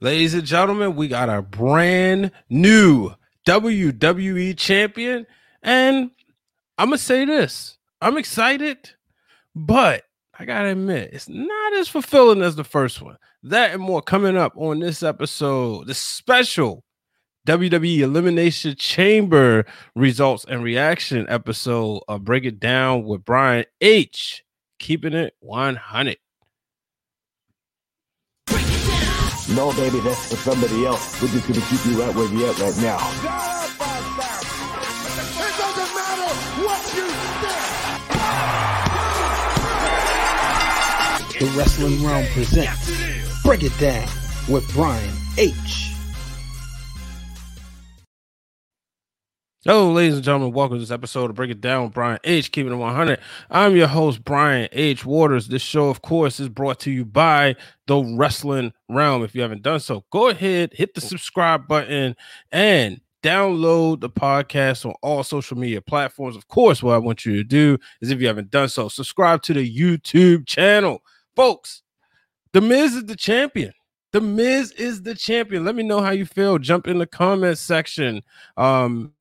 Ladies and gentlemen, we got a brand new WWE champion. And I'm going to say this I'm excited, but I got to admit, it's not as fulfilling as the first one. That and more coming up on this episode, the special WWE Elimination Chamber results and reaction episode of Break It Down with Brian H. Keeping it 100. No, baby, that's for somebody else. We're just gonna keep you right where you're at right now. It doesn't matter what you think. The Wrestling Wrealm presents Break It Down with Brian H. Hello, ladies and gentlemen. Welcome to this episode of Break It Down with Brian H. Keeping it 100. I'm your host, Brian H. Waters. This show, of course, is brought to you by the Wrestling Wrealm. If you haven't done so, go ahead, hit the subscribe button, and download the podcast on all social media platforms. Of course, what I want you to do is, if you haven't done so, subscribe to the YouTube channel. Folks, The Miz is the champion. The Miz is the champion. Let me know how you feel. Jump in the comments section. Um,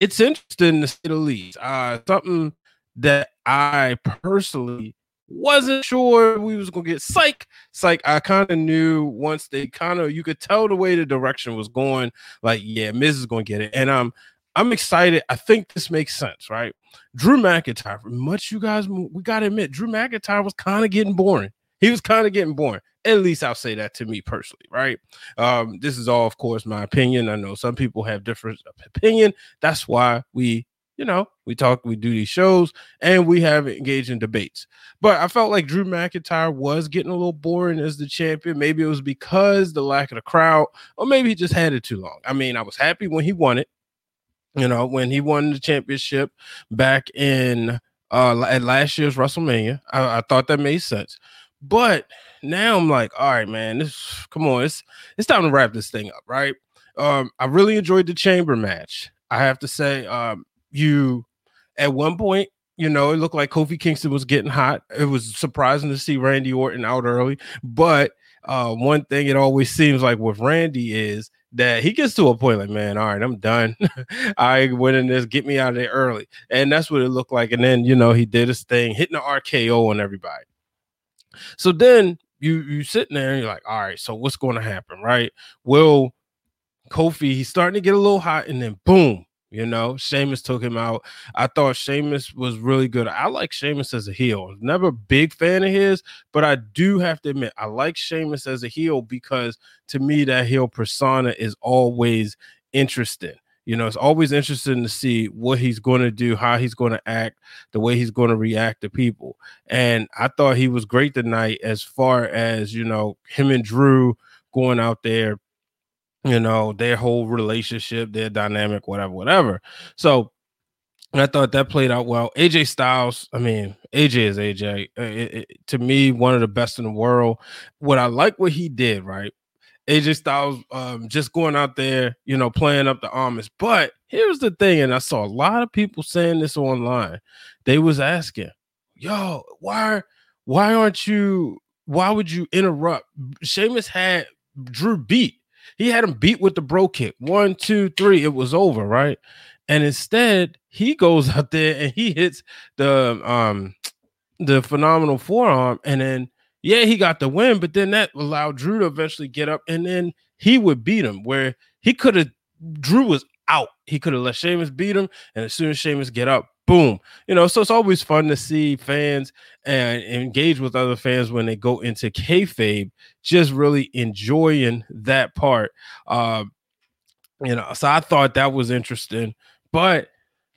it's interesting to say the least. Uh, something that I personally wasn't sure we was gonna get. Psych, psych. I kind of knew once they kind of you could tell the way the direction was going. Like, yeah, Miz is gonna get it, and um, I'm excited. I think this makes sense, right? Drew McIntyre. Much you guys, we gotta admit, Drew McIntyre was kind of getting boring. He was kind of getting boring. At least I'll say that to me personally, right? Um, this is all, of course, my opinion. I know some people have different opinion. That's why we, you know, we talk, we do these shows, and we have engaged in debates. But I felt like Drew McIntyre was getting a little boring as the champion. Maybe it was because the lack of the crowd, or maybe he just had it too long. I mean, I was happy when he won it. You know, when he won the championship back in uh at last year's WrestleMania, I, I thought that made sense. But now I'm like, all right, man, this come on, it's it's time to wrap this thing up, right? Um, I really enjoyed the chamber match. I have to say, um, you at one point, you know, it looked like Kofi Kingston was getting hot. It was surprising to see Randy Orton out early, but uh, one thing it always seems like with Randy is that he gets to a point like, man, all right, I'm done. I went in this, get me out of there early. And that's what it looked like. And then, you know, he did his thing, hitting the RKO on everybody. So then you you sitting there and you're like, all right, so what's going to happen, right? Well, Kofi he's starting to get a little hot, and then boom, you know, Sheamus took him out. I thought Sheamus was really good. I like Sheamus as a heel. Never a big fan of his, but I do have to admit, I like Sheamus as a heel because to me, that heel persona is always interesting. You know, it's always interesting to see what he's going to do, how he's going to act, the way he's going to react to people. And I thought he was great tonight as far as, you know, him and Drew going out there, you know, their whole relationship, their dynamic, whatever, whatever. So I thought that played out well. AJ Styles, I mean, AJ is AJ. Uh, it, it, to me, one of the best in the world. What I like what he did, right? AJ Styles um, just going out there, you know, playing up the Omos. But here's the thing, and I saw a lot of people saying this online. They was asking, "Yo, why, why aren't you? Why would you interrupt?" Sheamus had Drew beat. He had him beat with the Brogue kick. One, two, three. It was over, right? And instead, he goes out there and he hits the um the phenomenal forearm, and then yeah, he got the win, but then that allowed Drew to eventually get up and then he would beat him where he could have Drew was out. He could have let Sheamus beat him, and as soon as Sheamus get up, boom. You know, so it's always fun to see fans and engage with other fans when they go into kayfabe, just really enjoying that part. Uh, you know, so I thought that was interesting, but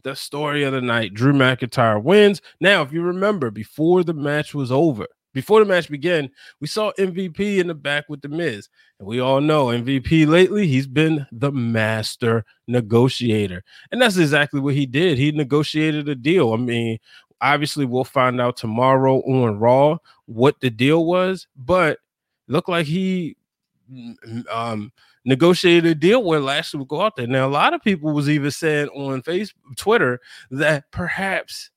the story of the night, Drew McIntyre wins. Now, if you remember, before the match was over, before the match began, we saw MVP in the back with the Miz. And we all know MVP lately, he's been the master negotiator. And that's exactly what he did. He negotiated a deal. I mean, obviously, we'll find out tomorrow on Raw what the deal was, but looked like he um negotiated a deal where Lashley would go out there. Now, a lot of people was even saying on Facebook, Twitter that perhaps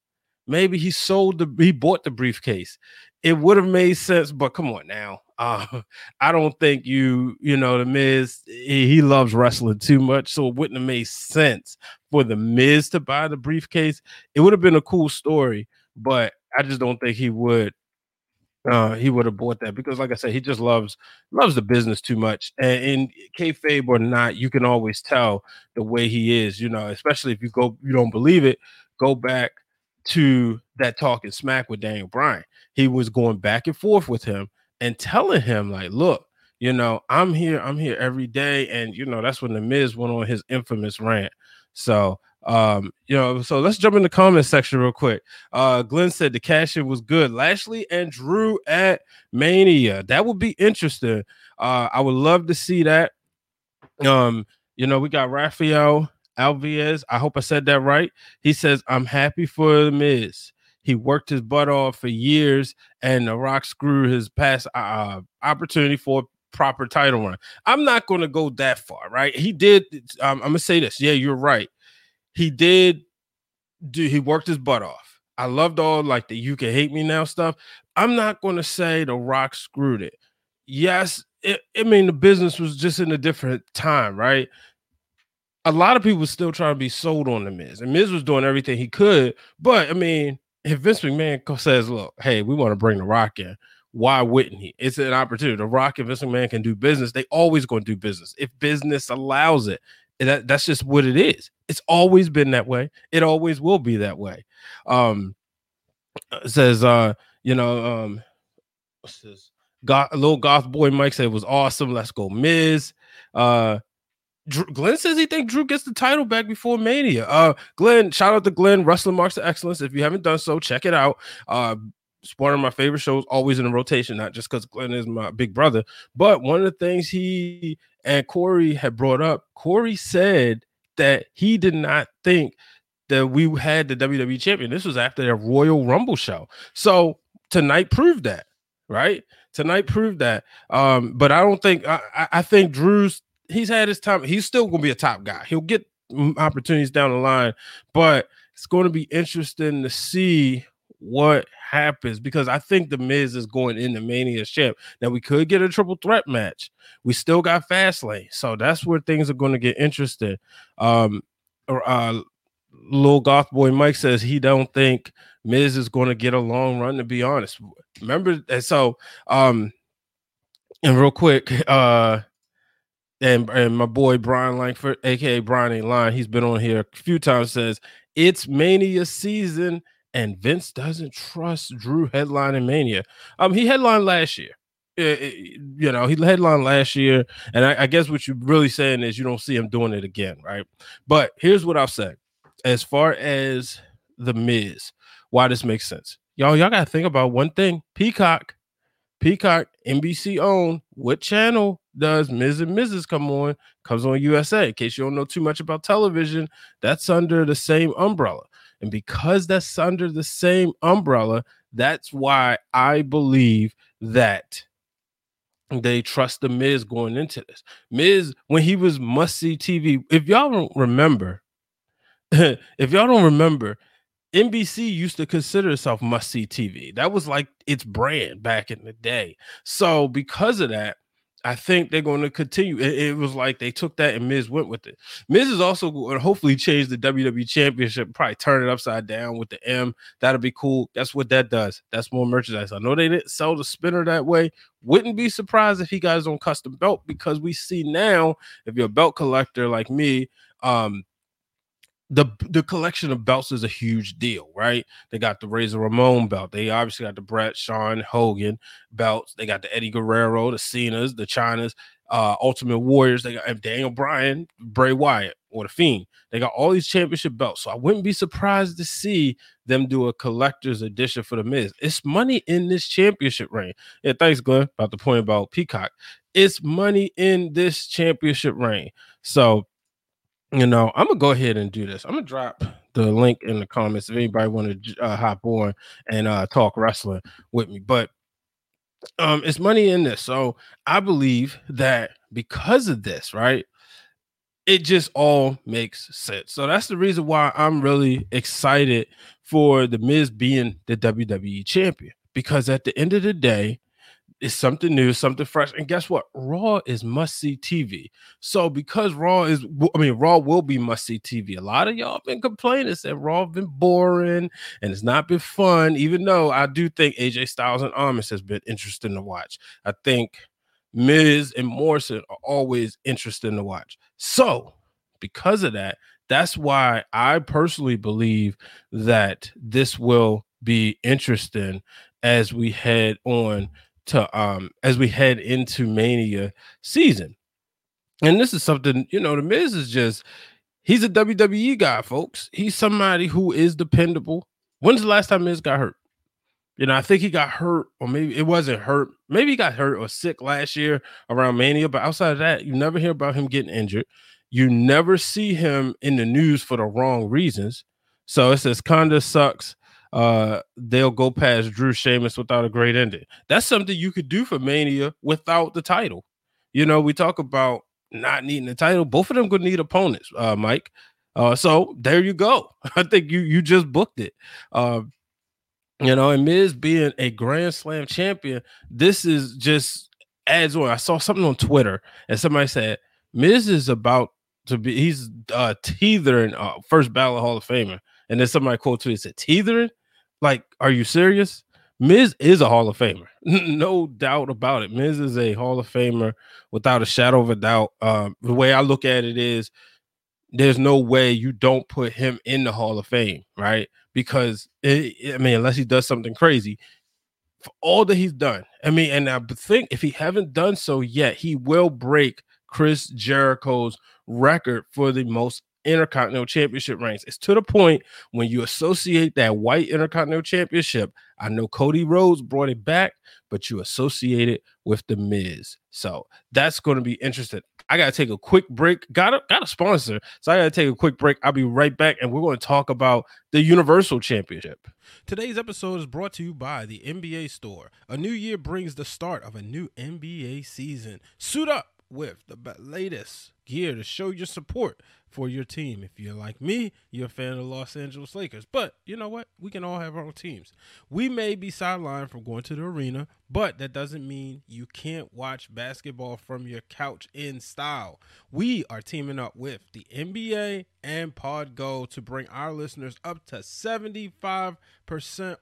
maybe he sold the he bought the briefcase it would have made sense, but come on now. Uh, I don't think you, you know, the Miz, he, loves wrestling too much, so it wouldn't have made sense for the Miz to buy the briefcase. It would have been a cool story, but I just don't think he would uh, he would have bought that because, like I said, he just loves loves the business too much. And in kayfabe or not, you can always tell the way he is. You know, especially if you go, you don't believe it, go back to that talking smack with Daniel Bryan. He was going back and forth with him and telling him, like, look, you know, I'm here, I'm here every day, and you know, that's when the Miz went on his infamous rant. So um, you know, so let's jump in the comment section real quick. Uh, Glenn said the cash in was good. Lashley and Drew at Mania. That would be interesting. Uh, I would love to see that. Um, you know, we got Rafael Alvarez. I hope I said that right. He says, I'm happy for the Miz. He worked his butt off for years, and The Rock screwed his past uh, opportunity for proper title run. I'm not going to go that far, right? He did. Um, I'm going to say this. Yeah, you're right he did do he worked his butt off. I loved all like the you can hate me now stuff. I'm not going to say the Rock screwed it. Yes, it, I mean the business was just in a different time, right? A lot of people still trying to be sold on the Miz, and Miz was doing everything he could. But I mean, if Vince McMahon says, "Look, hey, we want to bring the Rock in," why wouldn't he? It's an opportunity. The Rock and Vince McMahon can do business. They always going to do business if business allows it. That that's just what it is. It's always been that way. It always will be that way. Um says uh, you know, um this? Goth, little goth boy Mike said it was awesome. Let's go, Miz. Uh Drew, Glenn says he thinks Drew gets the title back before Mania. Uh, Glenn, shout out to Glenn, Wrestling Marks of Excellence. If you haven't done so, check it out. Uh, it's one of my favorite shows, always in the rotation, not just because Glenn is my big brother, but one of the things he and Corey had brought up, Corey said that he did not think that we had the WWE champion. This was after their Royal Rumble show. So tonight proved that, right? Tonight proved that. Um, but I don't think I, I think Drew's he's had his time. He's still gonna be a top guy. He'll get opportunities down the line, but it's going to be interesting to see what happens because I think the Miz is going in the Mania champ. Now we could get a triple threat match. We still got Fastlane, so that's where things are going to get interesting. Um, or, uh, little goth boy Mike says he don't think Miz is going to get a long run. To be honest, remember, so um, and real quick, uh, and and my boy Brian Langford, aka Brian A. Line, he's been on here a few times. Says it's Mania season and Vince doesn't trust Drew headlining Mania. Um, he headlined last year. It, it, you know, he headlined last year, and I, I, guess what you're really saying is you don't see him doing it again, right? But here's what I've said as far as the Miz, why this makes sense, y'all, y'all gotta think about one thing: Peacock, Peacock, NBC owned. What channel does Miz and Mrs. come on? Comes on USA. In case you don't know too much about television, that's under the same umbrella. And because that's under the same umbrella, that's why I believe that they trust the Miz going into this. Miz, when he was must see TV, if y'all don't remember, if y'all don't remember, NBC used to consider itself must see TV. That was like its brand back in the day. So, because of that, I think they're going to continue. It, it, was like they took that and Miz went with it. Miz is also going to hopefully change the WWE Championship, probably turn it upside down with the M. That'll be cool. That's what that does. That's more merchandise. I know they didn't sell the spinner that way. Wouldn't be surprised if he got his own custom belt because we see now, if you're a belt collector like me, um, the the collection of belts is a huge deal, right? They got the Razor Ramon belt. They obviously got the Bret Shawn Hogan belts. They got the Eddie Guerrero, the Cena's, the Chynas, uh, Ultimate Warriors. They got Daniel Bryan, Bray Wyatt, or the Fiend. They got all these championship belts. So I wouldn't be surprised to see them do a collector's edition for the Miz. It's money in this championship reign. Yeah, thanks, Glenn. About the point about Peacock. It's money in this championship reign. So you know, I'm gonna go ahead and do this. I'm gonna drop the link in the comments if anybody want to uh, hop on and uh, talk wrestling with me. But um, it's money in this, so I believe that because of this, right, it just all makes sense. So that's the reason why I'm really excited for the Miz being the WWE champion because at the end of the day, it's something new, something fresh. And guess what? Raw is must see TV. So because Raw is, I mean, Raw will be must see TV. A lot of y'all been complaining that Raw been boring and it's not been fun. Even though I do think AJ Styles and Omos has been interesting to watch. I think Miz and Morrison are always interesting to watch. So because of that, that's why I personally believe that this will be interesting as we head on to um as we head into Mania season. And this is something, you know, the Miz is just he's a WWE guy, folks. He's somebody who is dependable. When's the last time Miz got hurt? You know, I think he got hurt, or maybe it wasn't hurt. Maybe he got hurt or sick last year around Mania, but outside of that, you never hear about him getting injured. You never see him in the news for the wrong reasons. So it says Conda sucks uh, they'll go past Drew Sheamus without a great ending. That's something you could do for Mania without the title. You know, we talk about not needing the title. Both of them could need opponents, uh, Mike. Uh, so there you go. I think you you just booked it. Uh, you know, and Miz being a Grand Slam champion, this is just adds on. I saw something on Twitter, and somebody said Miz is about to be. He's uh, teetering uh, first ballot Hall of Famer. And then somebody quote tweeted said, Teethering? Like, are you serious? Miz is a Hall of Famer, no doubt about it. Miz is a Hall of Famer without a shadow of a doubt. Um, the way I look at it is, there's no way you don't put him in the Hall of Fame, right? Because it, I mean, unless he does something crazy, for all that he's done, I mean, and I think if he haven't done so yet, he will break Chris Jericho's record for the most Intercontinental Championship reigns. It's to the point when you associate that white Intercontinental Championship. I know Cody Rhodes brought it back, but you associate it with the Miz. So that's going to be interesting. I gotta take a quick break. Got a got a sponsor, so I gotta take a quick break. I'll be right back, and we're going to talk about the Universal Championship. Today's episode is brought to you by the NBA Store. A new year brings the start of a new NBA season. Suit up with the latest gear to show your support for your team. If you're like me, you're a fan of the Los Angeles Lakers. But you know what? We can all have our own teams. We may be sidelined from going to the arena, but that doesn't mean you can't watch basketball from your couch in style. We are teaming up with the NBA and PodGo to bring our listeners up to 75%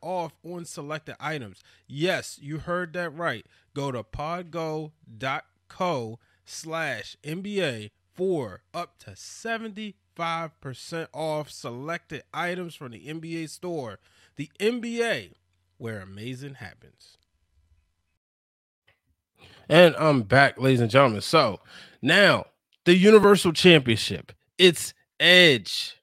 off on selected items. Yes, you heard that right. Go to podgo.co slash NBA for up to 75% off selected items from the NBA store. The NBA, where amazing happens. And I'm back, ladies and gentlemen. So now the Universal Championship. It's Edge.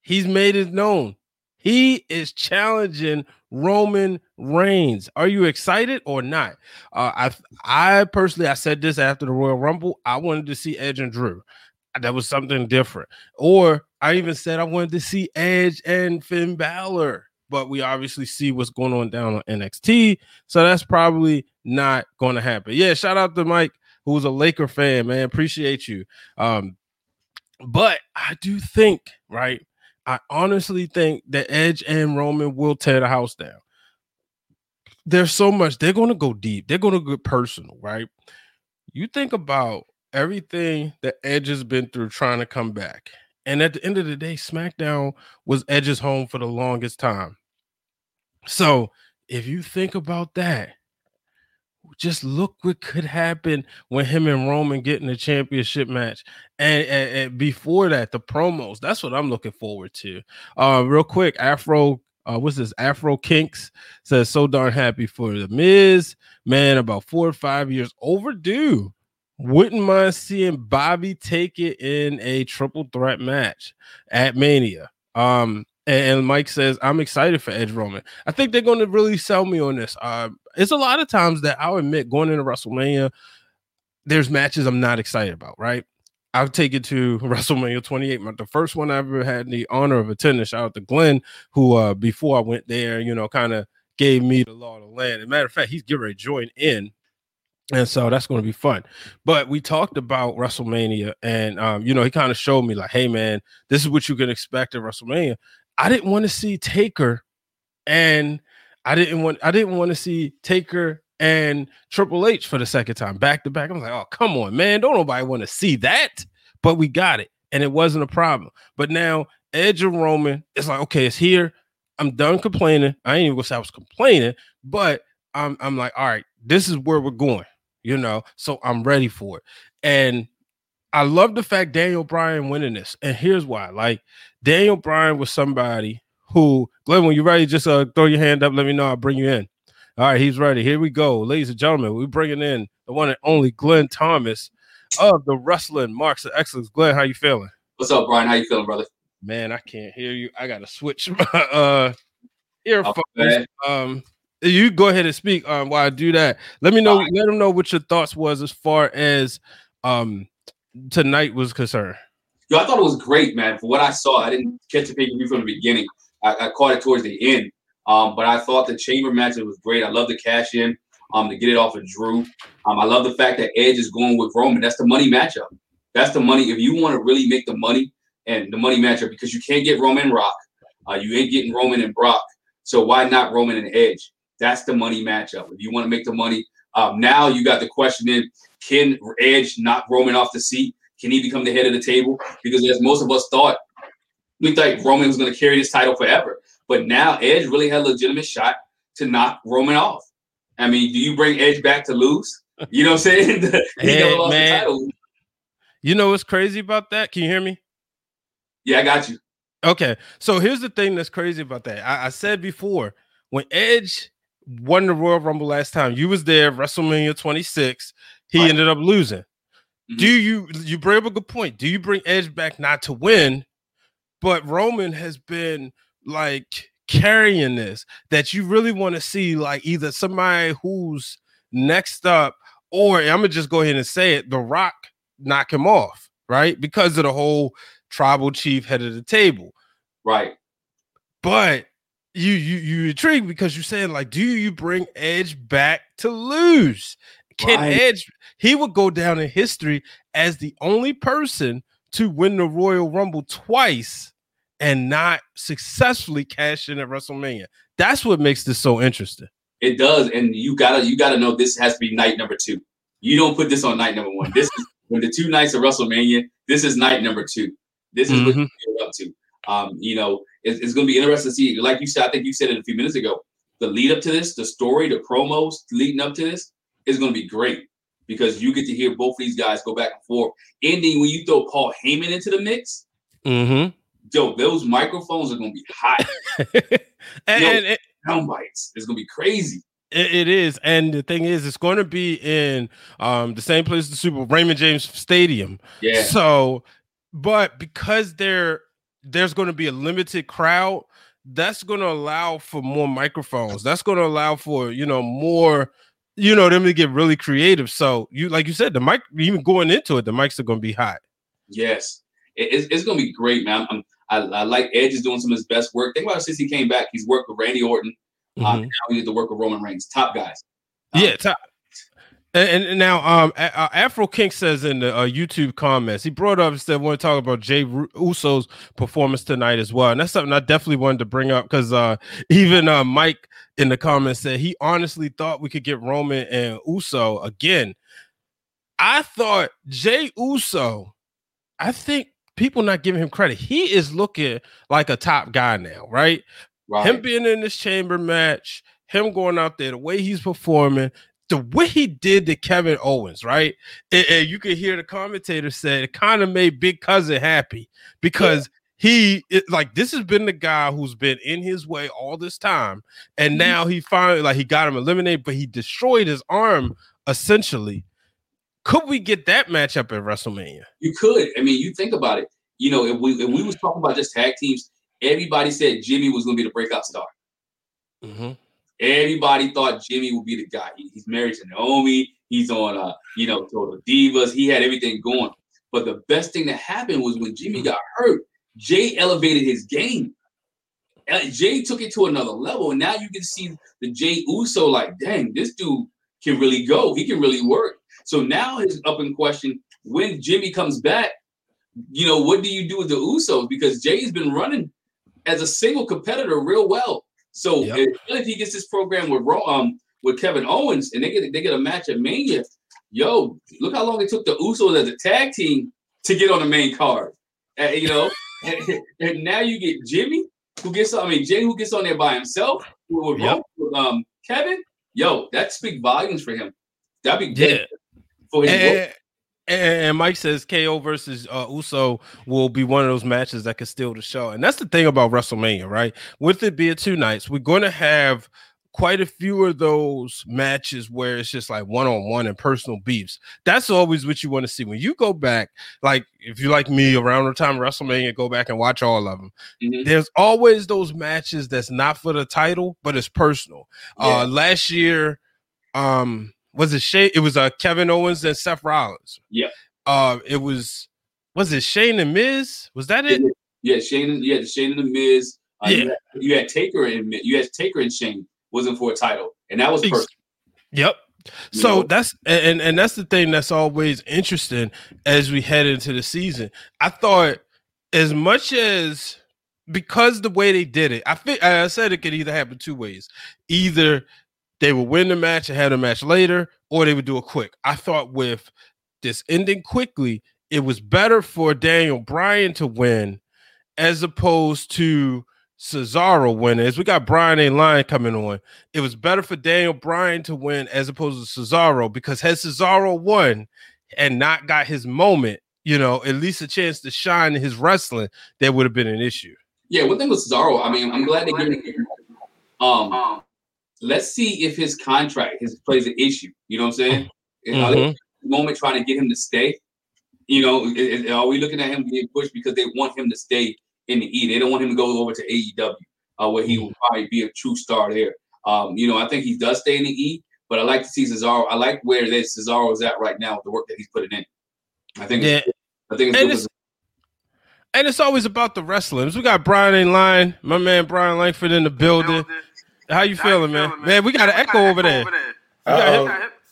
He's made it known. He is challenging Roman Reigns. Are you excited or not? Uh, I I personally I said this after the Royal Rumble. I wanted to see Edge and Drew. That was something different. Or I even said I wanted to see Edge and Finn Balor. But we obviously see what's going on down on NXT. So that's probably not going to happen. Yeah, shout out to Mike, who's a Laker fan, man. Appreciate you. Um, but I do think, right? I honestly think that Edge and Roman will tear the house down. There's so much, they're going to go deep, they're going to get personal, right? You think about everything that Edge has been through trying to come back. And at the end of the day, SmackDown was Edge's home for the longest time. So if you think about that, just look what could happen when him and Roman get in the championship match. And, and, and, before that, the promos. That's what I'm looking forward to. Uh, real quick, Afro, uh, what's this? Afro Kinks says so darn happy for the Miz. Man, about four or five years overdue. Wouldn't mind seeing Bobby take it in a triple threat match at Mania. Um, and Mike says, I'm excited for Edge Roman. I think they're going to really sell me on this. Uh, it's a lot of times that I'll admit going into WrestleMania, there's matches I'm not excited about, right? I'll take it to WrestleMania 28. The first one I ever had the honor of attending. Shout out to Glenn, who uh before I went there, you know, kind of gave me the law of the land. As a matter of fact, he's getting ready to join in. And so that's going to be fun. But we talked about WrestleMania, and um, you know, he kind of showed me like, hey man, this is what you can expect at WrestleMania. I didn't want to see Taker and I didn't want I didn't want to see Taker and Triple H for the second time, back to back. I was like, oh, come on, man. Don't nobody want to see that. But we got it. And it wasn't a problem. But now Edge and Roman, it's like, okay, it's here. I'm done complaining. I ain't even gonna say I was complaining, but I'm I'm like, all right, this is where we're going, you know. So I'm ready for it. And I love the fact Daniel Bryan winning this. And here's why. Like Daniel Bryan was somebody who, Glenn, when you're ready, just uh, throw your hand up. Let me know. I'll bring you in. All right, he's ready. Here we go. Ladies and gentlemen, we're bringing in the one and only Glenn Thomas of the Wrestling Marks of Excellence. Glenn, how you feeling? What's up, Brian? How you feeling, brother? Man, I can't hear you. I gotta switch my uh earphones. Um you go ahead and speak um while I do that. Let me know, right. let them know what your thoughts was as far as um tonight was concerned. Yo, I thought it was great, man. For what I saw, I didn't catch the pay per view from the beginning. I, I, caught it towards the end. Um, but I thought the chamber match was great. I love the cash in um, to get it off of Drew. Um, I love the fact that Edge is going with Roman. That's the money matchup. That's the money. If you want to really make the money and the money matchup, because you can't get Roman and Rock, uh, you ain't getting Roman and Brock. So why not Roman and Edge? That's the money matchup. If you want to make the money, um, now you got the question in: Can Edge knock Roman off the seat? Can he become the head of the table? Because as most of us thought, we thought Roman was going to carry this title forever. But now Edge really had a legitimate shot to knock Roman off. I mean, do you bring Edge back to lose? You know what I'm saying? he hey, lost man. the title. You know what's crazy about that? Can you hear me? Yeah, I got you. Okay. So here's the thing that's crazy about that. I, I said before, when Edge won the Royal Rumble last time, you was there, WrestleMania 26. He right. ended up losing. Mm-hmm. Do you you bring up a good point? Do you bring Edge back not to win? But Roman has been like carrying this that you really want to see like either somebody who's next up or I'm gonna just go ahead and say it, The Rock knock him off, right? Because of the whole tribal chief head of the table. Right. But you you you intrigued because you're saying like, do you bring Edge back to lose? Can right. Edge he would go down in history as the only person to win the Royal Rumble twice and not successfully cash in at WrestleMania. That's what makes this so interesting. It does, and you gotta you gotta know this has to be night number two. You don't put this on night number one. This is when the two nights of WrestleMania. This is night number two. This is mm-hmm. what you're up to. Um, you know, it's, it's going to be interesting to see. Like you said, I think you said it a few minutes ago. The lead up to this, the story, the promos leading up to this is going to be great because you get to hear both of these guys go back and forth. And then when you throw Paul Heyman into the mix, mm-hmm. yo, those microphones are gonna be hot. and, yo, and, and bites. It's gonna be crazy. It, it is, and the thing is, it's going to be in um, the same place the Super Raymond James Stadium. Yeah. So, but because there there's going to be a limited crowd, that's going to allow for more microphones. That's going to allow for you know more you know them to get really creative. So you like you said, the mic even going into it, the mics are going to be hot. Yes, it, it's, it's going to be great, man. I'm, I, I like Edge is doing some of his best work. Think about it, since he came back, he's worked with Randy Orton. Um, mm-hmm. Um, now he did the work with Roman Reigns, top guys. Um, yeah, top. And, and, now, um, uh, Afro King says in the uh, YouTube comments, he brought up and said want to talk about Jay Uso's performance tonight as well, and that's something I definitely wanted to bring up because uh, even uh, Mike in the comments said he honestly thought we could get Roman and Uso again. I thought Jay Uso, I think people not giving him credit. He is looking like a top guy now, right? right. Him being in this chamber match, him going out there, the way he's performing, the way he did to Kevin Owens, right? And, and you could hear the commentator say it kind of made Big Cousin happy because yeah. he it, like this has been the guy who's been in his way all this time, and mm-hmm. now he finally like he got him eliminated, but he destroyed his arm essentially. Could we get that matchup at WrestleMania? You could. I mean, you think about it. You know, if we if we was talking about just tag teams, everybody said Jimmy was going to be the breakout star. Mm-hmm. Everybody thought Jimmy would be the guy. He, he's married to Naomi. He's on, uh, you know, Total Divas. He had everything going. But the best thing that happened was when Jimmy got hurt, Jay elevated his game. Jay took it to another level, and now you can see the Jay Uso like, dang, this dude can really go. He can really work. So now his up in question when Jimmy comes back. You know, what do you do with the Usos? Because Jay's been running as a single competitor real well. So yep. if, he gets this program with um with Kevin Owens, and they get they get a match at Mania. Yo, look how long it took the Usos as a tag team to get on the main card. Uh, you know, and, and, now you get Jimmy, who gets I mean Jay, who gets on there by himself with, yep. with um Kevin. Yo, that speak volumes for him. That'd be yeah. for him. And Mike says KO versus uh, Uso will be one of those matches that could steal the show. And that's the thing about WrestleMania, right? With it being two nights, we're going to have quite a few of those matches where it's just like one on one and personal beefs. That's always what you want to see. When you go back, like if you like me around the time WrestleMania, go back and watch all of them. Mm-hmm. There's always those matches that's not for the title, but it's personal. Yeah. Uh last year, um, was it Shane? It was uh Kevin Owens and Seth Rollins. Yeah. Uh, it was was it Shane and Miz? Was that it? Yeah, Shane. Yeah, Shane and the Miz. Uh, yeah. You had, you had, Taker and you had Taker and Shane wasn't for a title, and that was perfect. Yep. So know? that's and and that's the thing that's always interesting as we head into the season. I thought as much as because the way they did it, I think I said it could either happen two ways. Either they would win the match and have a match later, or they would do it quick. I thought with this ending quickly, it was better for Daniel Bryan to win as opposed to Cesaro winning. As we got Brian A. Line coming on, it was better for Daniel Bryan to win as opposed to Cesaro because had Cesaro won and not got his moment, you know, at least a chance to shine in his wrestling, that would have been an issue. Yeah, one thing with Cesaro, I mean, I'm glad they gave him um let's see if his contract his plays an issue. You know what I'm saying? Mm-hmm. moment trying to get him to stay. You know, are we looking at him being pushed because they want him to stay in the E? They don't want him to go over to AEW, uh, where he will probably be a true star there. Um, you know, I think he does stay in the E, but I like to see Cesaro. I like where this Cesaro is at right now with the work that he's putting in. I think. Yeah. I think it's, it's and it's always about the wrestlers. We got Brian in line, my man Brian Langford in the building. How you feeling, man? man? man? we got an echo over there.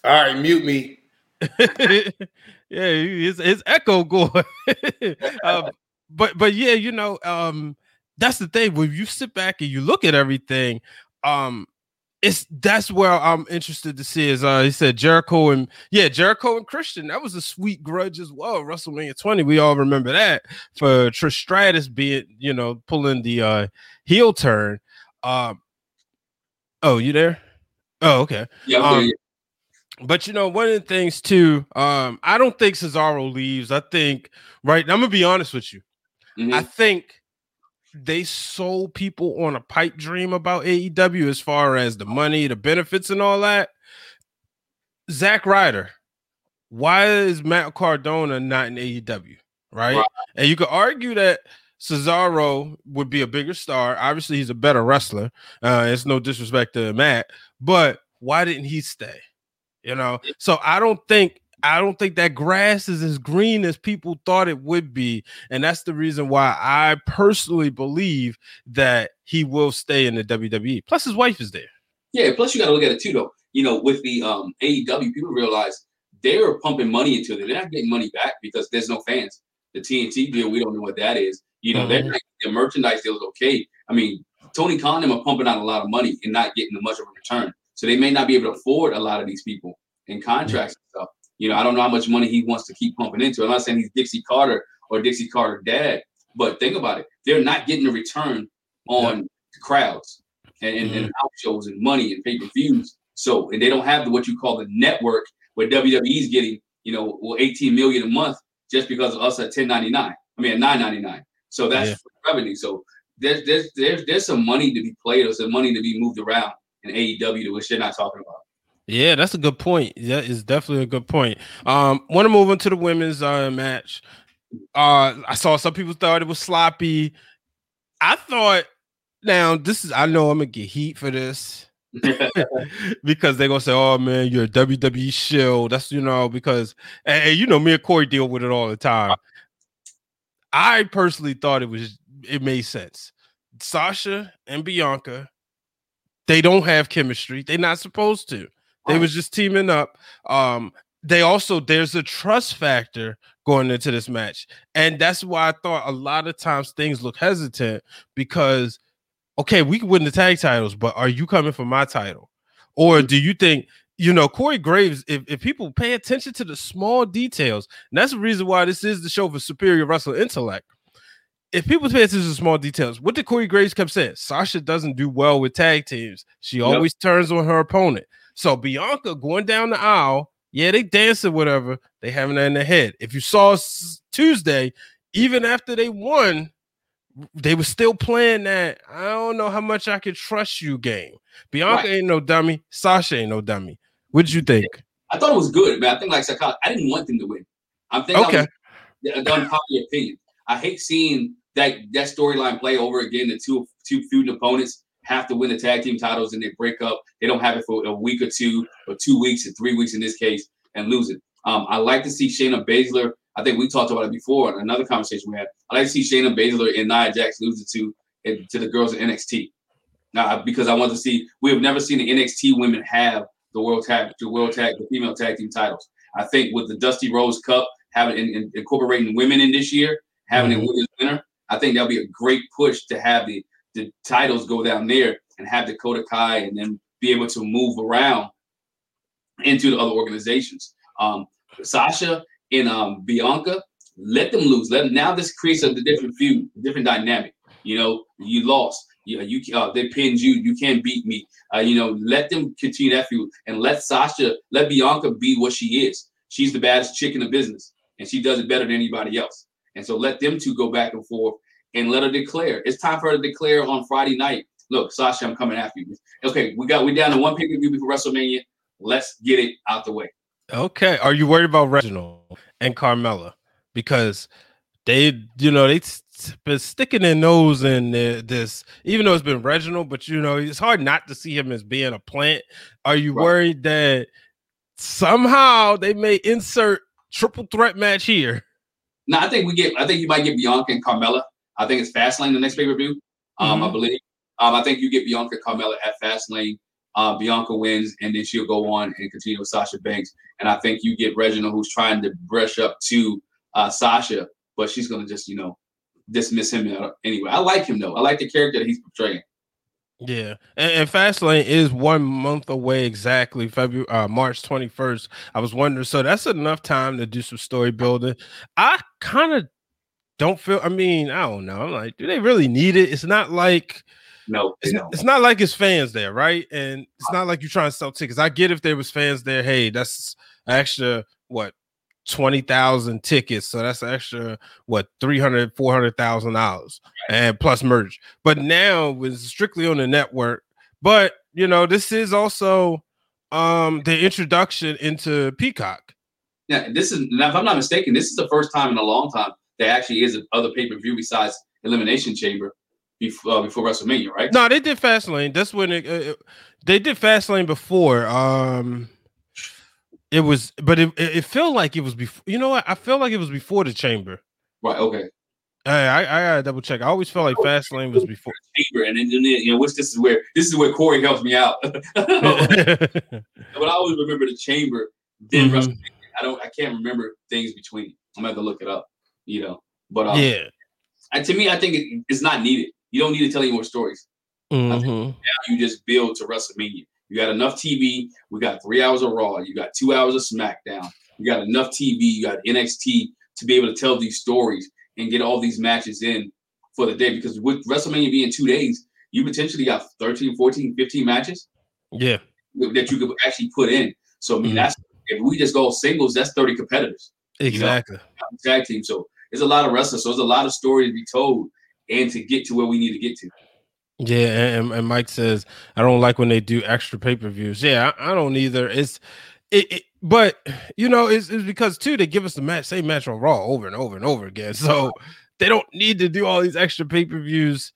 All right, mute me. yeah, his, his echo going. uh, but but yeah, you know, um, that's the thing. When you sit back and you look at everything, um, it's that's where I'm interested to see. Is uh, he said Jericho and yeah, Jericho and Christian. That was a sweet grudge as well. WrestleMania 20, we all remember that for Trish Stratus being, you know, pulling the uh heel turn. Um, Oh, you there? Oh, okay. Yeah. Um, but you know, one of the things too, um, I don't think Cesaro leaves. I think, right? I'm gonna be honest with you. Mm-hmm. I think they sold people on a pipe dream about AEW as far as the money, the benefits, and all that. Zack Ryder, why is Matt Cardona not in AEW? Right? right. And you could argue that Cesaro would be a bigger star. Obviously, he's a better wrestler. Uh, it's no disrespect to Matt, but why didn't he stay? You know, so I don't think I don't think that grass is as green as people thought it would be, and that's the reason why I personally believe that he will stay in the WWE. Plus, his wife is there. Yeah. Plus, you got to look at it too, though. You know, with the um, AEW, people realize they're pumping money into it. They're not getting money back because there's no fans. The TNT deal, we don't know what that is. You know, mm-hmm. their merchandise deal is okay. I mean, Tony Khan are pumping out a lot of money and not getting much of a return. So they may not be able to afford a lot of these people in contracts mm-hmm. and stuff. You know, I don't know how much money he wants to keep pumping into. I'm not saying he's Dixie Carter or Dixie Carter dad, but think about it. They're not getting a return on yeah. crowds and, and, mm-hmm. and house shows and money and pay-per-views. So and they don't have the, what you call the network where WWE's getting, you know, well, 18 million a month just because of us at 1099. I mean at 999. So that's yeah. revenue. So there's there's there's there's some money to be played or some money to be moved around in AEW, which they're not talking about. Yeah, that's a good point. That is definitely a good point. Um, want to move into the women's uh, match. Uh, I saw some people thought it was sloppy. I thought now this is I know I'm gonna get heat for this because they're gonna say, "Oh man, you're a WWE shill." That's you know because and you know me and Corey deal with it all the time. I personally thought it was it made sense. Sasha and Bianca, they don't have chemistry. They're not supposed to. They was just teaming up. Um, they also there's a trust factor going into this match, and that's why I thought a lot of times things look hesitant because okay, we can win the tag titles, but are you coming for my title? Or do you think you know, Corey Graves, if, if people pay attention to the small details, and that's the reason why this is the show for superior wrestler intellect. If people pay attention to small details, what did Corey Graves kept saying? Sasha doesn't do well with tag teams. She yep. always turns on her opponent. So Bianca going down the aisle, yeah, they dancing, whatever. They having that in their head. If you saw Tuesday, even after they won, they were still playing that. I don't know how much I could trust you game. Bianca right. ain't no dummy. Sasha ain't no dummy. What did you think? I thought it was good, man. I think like psychology, I didn't want them to win. I'm thinking okay. I was unpopular opinion. I hate seeing that that storyline play over again. The two two feuding opponents have to win the tag team titles and they break up. They don't have it for a week or two or two weeks or three weeks in this case and lose it. Um, I like to see Shayna Baszler. I think we talked about it before in another conversation we had. I like to see Shayna Baszler and Nia Jax lose it to to the girls in NXT. Now, because I want to see, we have never seen the NXT women have the world tag, the world tag, the female tag team titles. I think with the Dusty Rhodes Cup having in, in, incorporating women in this year, having mm-hmm. a women's winner, I think that'll be a great push to have the the titles go down there and have Dakota Kai and then be able to move around into the other organizations. Um, Sasha and um, Bianca, let them lose. Let them, now this creates a different feud, different dynamic. You know, you lost. You you uh, they pinned you. You can't beat me. Uh, you know, let them continue that feud and let Sasha, let Bianca be what she is. She's the baddest chick in the business, and she does it better than anybody else. And so let them two go back and forth and let her declare. It's time for her to declare on Friday night. Look, Sasha, I'm coming after you. Okay, we got we down to one pay per view before WrestleMania. Let's get it out the way. Okay, are you worried about Reginald and Carmella because they, you know, they've been sticking their nose in this, even though it's been Reginald, but you know, it's hard not to see him as being a plant. Are you right. worried that somehow they may insert triple threat match here? No, I think we get. I think you might get Bianca and Carmella. I think it's Fastlane the next pay per view. Um, mm-hmm. I believe. Um, I think you get Bianca Carmella at Fastlane. Uh, Bianca wins, and then she'll go on and continue with Sasha Banks. And I think you get Reginald, who's trying to brush up to uh, Sasha, but she's gonna just you know dismiss him anyway. I like him though. I like the character that he's portraying. Yeah, and, and Fastlane is one month away exactly, February, uh, March twenty first. I was wondering, so that's enough time to do some story building. I kind of don't feel. I mean, I don't know. I'm like, do they really need it? It's not like. No, it's, it's, not like it's fans there, right? And it's not like you're trying to sell tickets. I get if there was fans there. Hey, that's extra what 20,000 tickets. So that's extra, what, 300, 400,000 dollars and plus merch. But now it's strictly on the network. But, you know, this is also um the introduction into Peacock. Yeah, this is, if I'm not mistaken, this is the first time in a long time there actually is other pay per view besides Elimination Chamber before, uh, before WrestleMania, right? No, they did Fastlane. That's when it, uh, they did Fastlane before. Um, it was, but it, it felt like it was before. You know what? I felt like it was before the chamber. Right. Okay. Hey, I, I gotta double check. I always felt like Fastlane was before chamber, and then you know, which this is where this is where Corey helps me out. but I always remember the chamber. Then mm-hmm. I don't. I can't remember things between. I'm gonna have to look it up. You know. But um, yeah. To me, I think it, it's not needed. You don't need to tell any more stories. Mm-hmm. now you just build to WrestleMania. You got enough TV. We got three hours of Raw. You got two hours of SmackDown. You got enough TV. You got NXT to be able to tell these stories and get all these matches in for the day. Because with WrestleMania being two days, you potentially got 13, 14, 15 matches. Yeah. That you could actually put in. So I mean, mm-hmm. that's if we just go singles, that's 30 competitors. Exactly. You know, tag team. So there's a lot of wrestlers. So there's a lot of stories to be told and to get to where we need to get to. Yeah, and, and Mike says I don't like when they do extra pay per views. Yeah, I, I, don't either. It's it, it, but you know, it's, it's because too they give us the match, same match on Raw over and over and over again. So they don't need to do all these extra pay per views.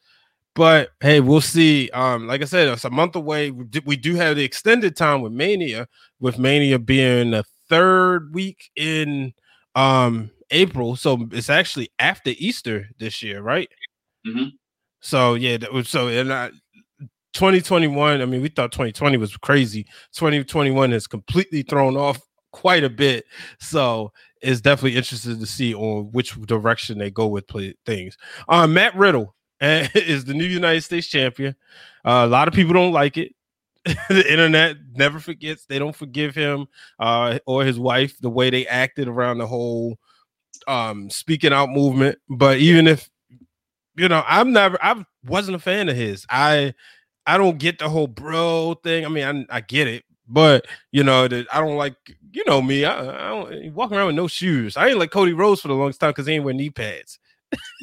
But hey, we'll see. Um, like I said, it's a month away. We do, have the extended time with Mania, with Mania being the third week in um April. So it's actually after Easter this year, right? Mm-hmm. So yeah, was so and I, 2021. I mean, we thought 2020 was crazy. 2021 has completely thrown off quite a bit. So it's definitely interesting to see on which direction they go with play things. Uh, Matt Riddle is the new United States champion. Uh, a lot of people don't like it. the internet never forgets. They don't forgive him uh, or his wife the way they acted around the whole um, speaking out movement. But even if you know, I'm never, I wasn't a fan of his. I, I don't get the whole bro thing. I mean, I, I get it, but you know, that I don't like, you know me. I, I don't walk around with no shoes. I ain't like Cody Rhodes for the longest time because he ain't wear knee pads.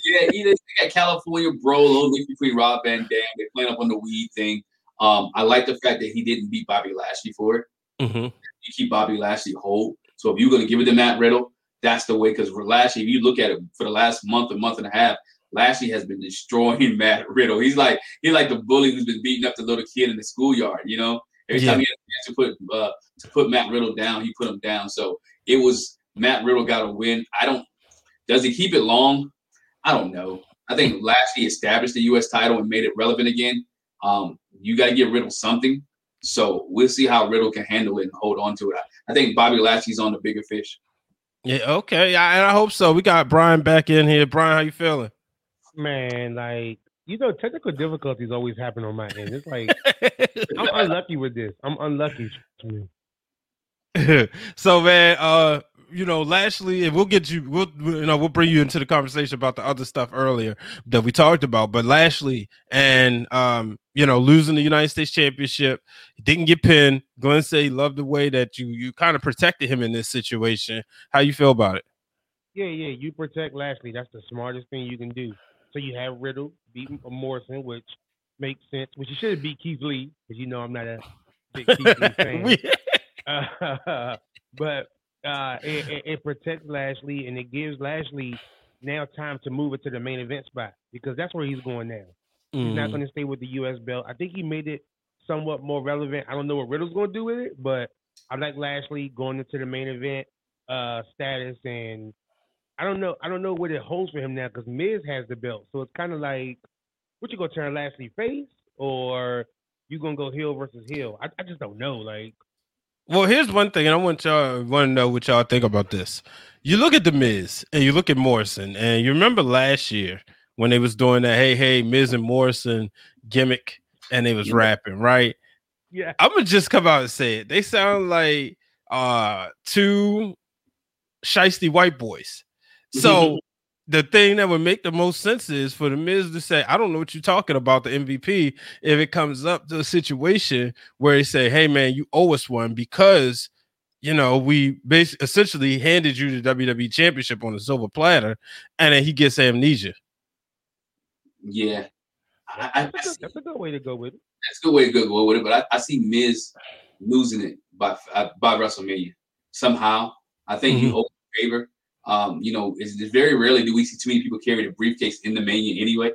yeah, either got California bro, little between Rob Van Dam. They're playing up on the weed thing. Um, I like the fact that he didn't beat Bobby Lashley for it. Mm-hmm. You keep Bobby Lashley whole. So if you're going to give it to Matt Riddle, that's the way. Because for Lashley, if you look at it for the last month, a month and a half, Lashley has been destroying Matt Riddle. He's like he's like the bully who's been beating up the little kid in the schoolyard. You know, every yeah. time he had a chance to put uh, to put Matt Riddle down, he put him down. So it was Matt Riddle got a win. I don't. Does he keep it long? I don't know. I think Lashley established the U.S. title and made it relevant again. Um, you got to get Riddle something. So we'll see how Riddle can handle it and hold on to it. I, I think Bobby Lashley's on the bigger fish. Yeah, okay. Yeah, and I hope so. We got Brian back in here. Brian, how you feeling? Man, like you know, technical difficulties always happen on my end. It's like I'm unlucky with this. I'm unlucky. so man, uh, you know, Lashley, and we'll get you, we'll, you know, we'll bring you into the conversation about the other stuff earlier that we talked about. But Lashley and, um, you know, losing the United States Championship, didn't get pinned. Glenn said he loved the way that you you kind of protected him in this situation. How you feel about it? Yeah, yeah, you protect Lashley. That's the smartest thing you can do. So you have Riddle beating Morrison, which makes sense. Which you should have beat Keith Lee, because you know I'm not a big Keith Lee fan. uh, but uh, it, it, protects Lashley and it gives Lashley now time to move it to the main event spot because that's where he's going now. Mm. He's not mm-hmm. going to stay with the U.S. belt. I think he made it somewhat more relevant. I don't know what Riddle's going to do with it, but I like Lashley going into the main event uh, status and I don't know. I don't know what it holds for him now because Miz has the belt, so it's kind of like, what you gonna turn Lashley face or you gonna go heel versus heel? I, I just don't know. Like, well, here's one thing, and I want y'all want to know what y'all think about this. You look at the Miz and you look at Morrison, and you remember last year when they was doing that hey hey Miz and Morrison gimmick, and they was yeah. rapping right. Yeah, I'm gonna just come out and say it. They sound like uh two shisty white boys. So the thing that would make the most sense is for the Miz to say, I don't know what you're talking about, the MVP, if it comes up to a situation where they say, Hey man, you owe us one because you know, we basically essentially handed you the WWE championship on a silver platter, and then he gets amnesia. Yeah. I, I, that's, a, that's, a, good way to go with it. That's a good way to go with it, but I, I see Miz losing it by uh, by WrestleMania somehow. I think mm-hmm. you owe favor um, you know, it's, it's, very rarely do we see too many people carry the briefcase in the mania anyway.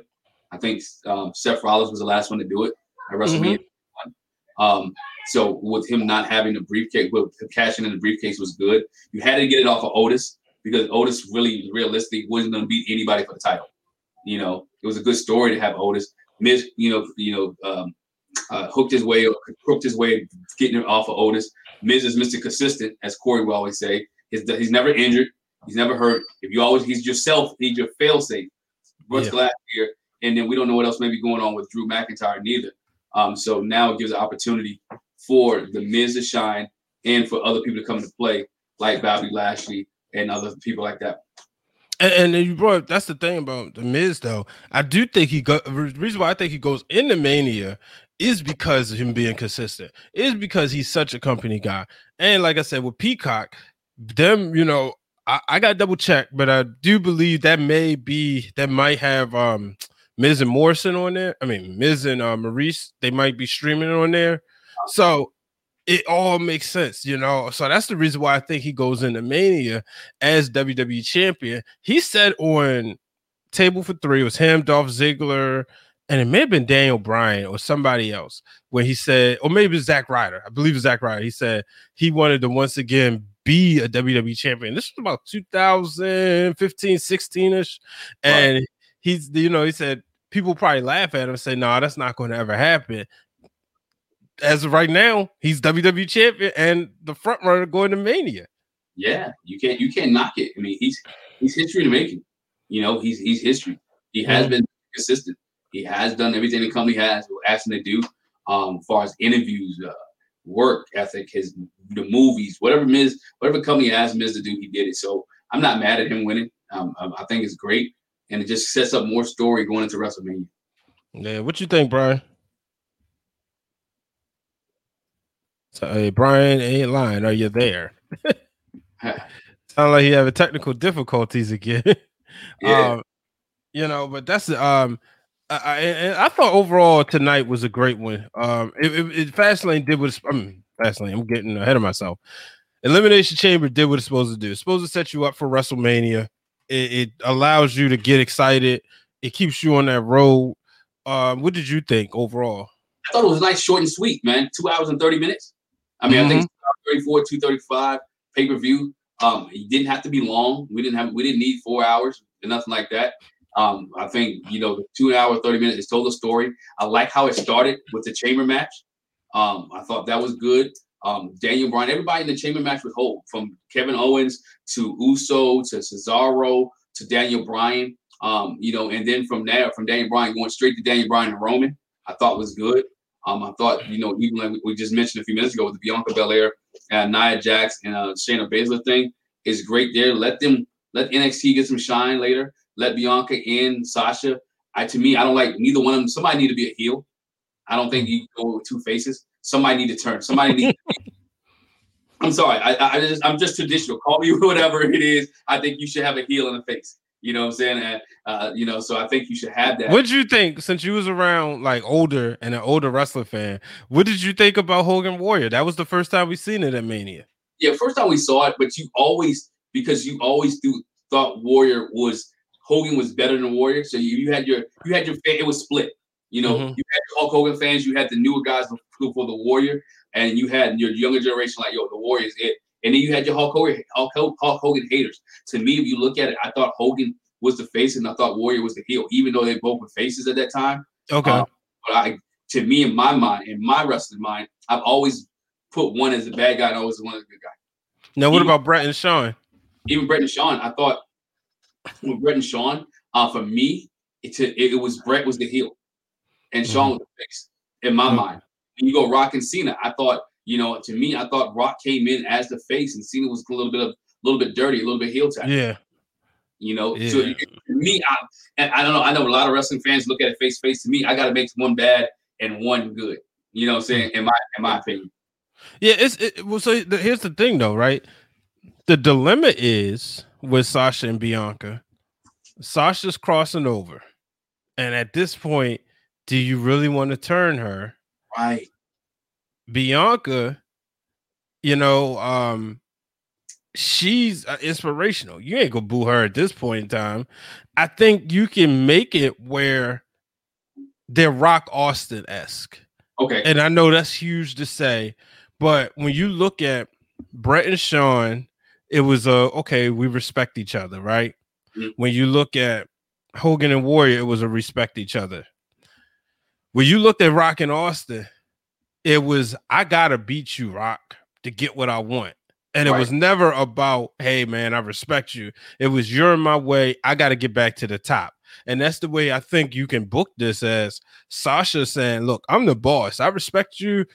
I think um, Seth Rollins was the last one to do it at WrestleMania. Mm-hmm. Um, so with him not having the briefcase, with cashing in the briefcase was good. You had to get it off of Otis because Otis really, realistically, wasn't going to beat anybody for the title. You know, it was a good story to have Otis. Miz, you know, you know, um, uh, hooked his way, or hooked his way, getting it off of Otis. Miz is Mr. Consistent, as Corey will always say. He's, he's never injured. He's never hurt. If you always, he's yourself. He's your fail safe. What's yeah. last year, and then we don't know what else may be going on with Drew McIntyre neither. Um, so now it gives an opportunity for the Miz to shine and for other people to come into play, like Bobby Lashley and other people like that. And, and you brought that's the thing about the Miz though. I do think he go the reason why I think he goes into Mania is because of him being consistent. Is because he's such a company guy. And like I said, with Peacock, them, you know, I, I got double check, but I do believe that may be that might have um Miz and Morrison on there. I mean Miz and uh, Maryse, they might be streaming on there. So it all makes sense, you know. So that's the reason why I think he goes into Mania as WWE champion. He said on Table for Three, it was him, Dolph Ziggler, and it may have been Daniel Bryan or somebody else when he said, or maybe it was Zack Ryder. I believe it's Zack Ryder. He said he wanted to once again be a WWE champion. This was about 2015, 16 ish. And right. he's, you know, he said people probably laugh at him and say, no, nah, that's not going to ever happen. As of right now, he's WWE champion and the front runner going to Mania. Yeah, you can't you can't knock it. I mean, he's he's history to making. You know, he's he's history. He has been consistent. He has done everything the company has asked him to do. um, as far as interviews, uh, work ethic, his the movies, whatever Miz, whatever company asked Miz to do, he did it. So I'm not mad at him winning. Um, I think it's great, and it just sets up more story going into WrestleMania. Yeah, what you think, Brian? So, hey, Brian ain't lying. Are you there? Sound like you having technical difficulties again. yeah. Um, you know, but that's um I, I, I thought overall tonight was a great one. Um, it, it, it Fastlane did what I mean, Fastlane. I'm getting ahead of myself. Elimination Chamber did what it's supposed to do. It's supposed to set you up for WrestleMania. It, it allows you to get excited. It keeps you on that road. Um, what did you think overall? I thought it was nice, short and sweet, man. Two hours and 30 minutes. I mean, mm-hmm. I think mm-hmm. 34, 235 pay-per-view. Um, it didn't have to be long. We didn't have we didn't need four hours and nothing like that. Um, I think you know two hour, 30 minutes, it told the story. I like how it started with the chamber match. Um, I thought that was good. Um, Daniel Bryan, everybody in the chamber match was whole, from Kevin Owens to Uso to Cesaro to Daniel Bryan. Um, you know, and then from there, from Daniel Bryan going straight to Daniel Bryan and Roman, I thought was good. Um, I thought, you know, even like we just mentioned a few minutes ago with the Bianca Belair and Nia Jax and uh, Shayna Baszler thing is great there. Let them let NXT get some shine later. Let Bianca and Sasha. I to me, I don't like neither one of them. Somebody need to be a heel. I don't think you go with two faces. Somebody need to turn. Somebody need. I'm sorry. I, I just I'm just traditional. Call me whatever it is. I think you should have a heel and a face. You know what I'm saying? And, uh, you know, so I think you should have that. What did you think since you was around like older and an older wrestler fan? What did you think about Hogan Warrior? That was the first time we seen it at Mania. Yeah, first time we saw it, but you always because you always do thought Warrior was Hogan was better than Warrior. So you, you had your you had your fan, it was split. You know, mm-hmm. you had Hulk Hogan fans, you had the newer guys for the Warrior, and you had your younger generation like, yo, the Warrior's it. And then you had your Hulk Hogan, Hulk, Hulk Hogan haters. To me, if you look at it, I thought Hogan was the face and I thought Warrior was the heel, even though they both were faces at that time. Okay. Um, but I, to me, in my mind, in my wrestling mind, I've always put one as a bad guy and always one as a good guy. Now, what even, about Bret and Shawn? Even Bret and Shawn, I thought with Bret and Shawn, uh, for me, it, it, it was Bret was the heel and mm-hmm. was the face in my mm-hmm. mind. When you go Rock and Cena, I thought you know, to me, I thought Rock came in as the face, and Cena was a little bit of a little bit dirty, a little bit heel tap. Yeah. You know, yeah. so me, I, and I don't know. I know a lot of wrestling fans look at it face face. To me, I got to make one bad and one good. You know, what I'm saying, in my in my opinion. Yeah, it's it, well. So the, here's the thing, though, right? The dilemma is with Sasha and Bianca. Sasha's crossing over, and at this point, do you really want to turn her? Right. Bianca, you know, um, she's uh, inspirational. You ain't gonna boo her at this point in time. I think you can make it where they're Rock Austin esque. Okay. And I know that's huge to say, but when you look at Bret and Shawn, it was a uh, okay, we respect each other, right? Mm-hmm. When you look at Hogan and Warrior, it was a respect each other. When you looked at Rock and Austin, it was I gotta beat you, Rock, to get what I want. And it right. was never about, hey man, I respect you. It was you're in my way. I gotta get back to the top. And that's the way I think you can book this as Sasha saying, Look, I'm the boss. I respect you,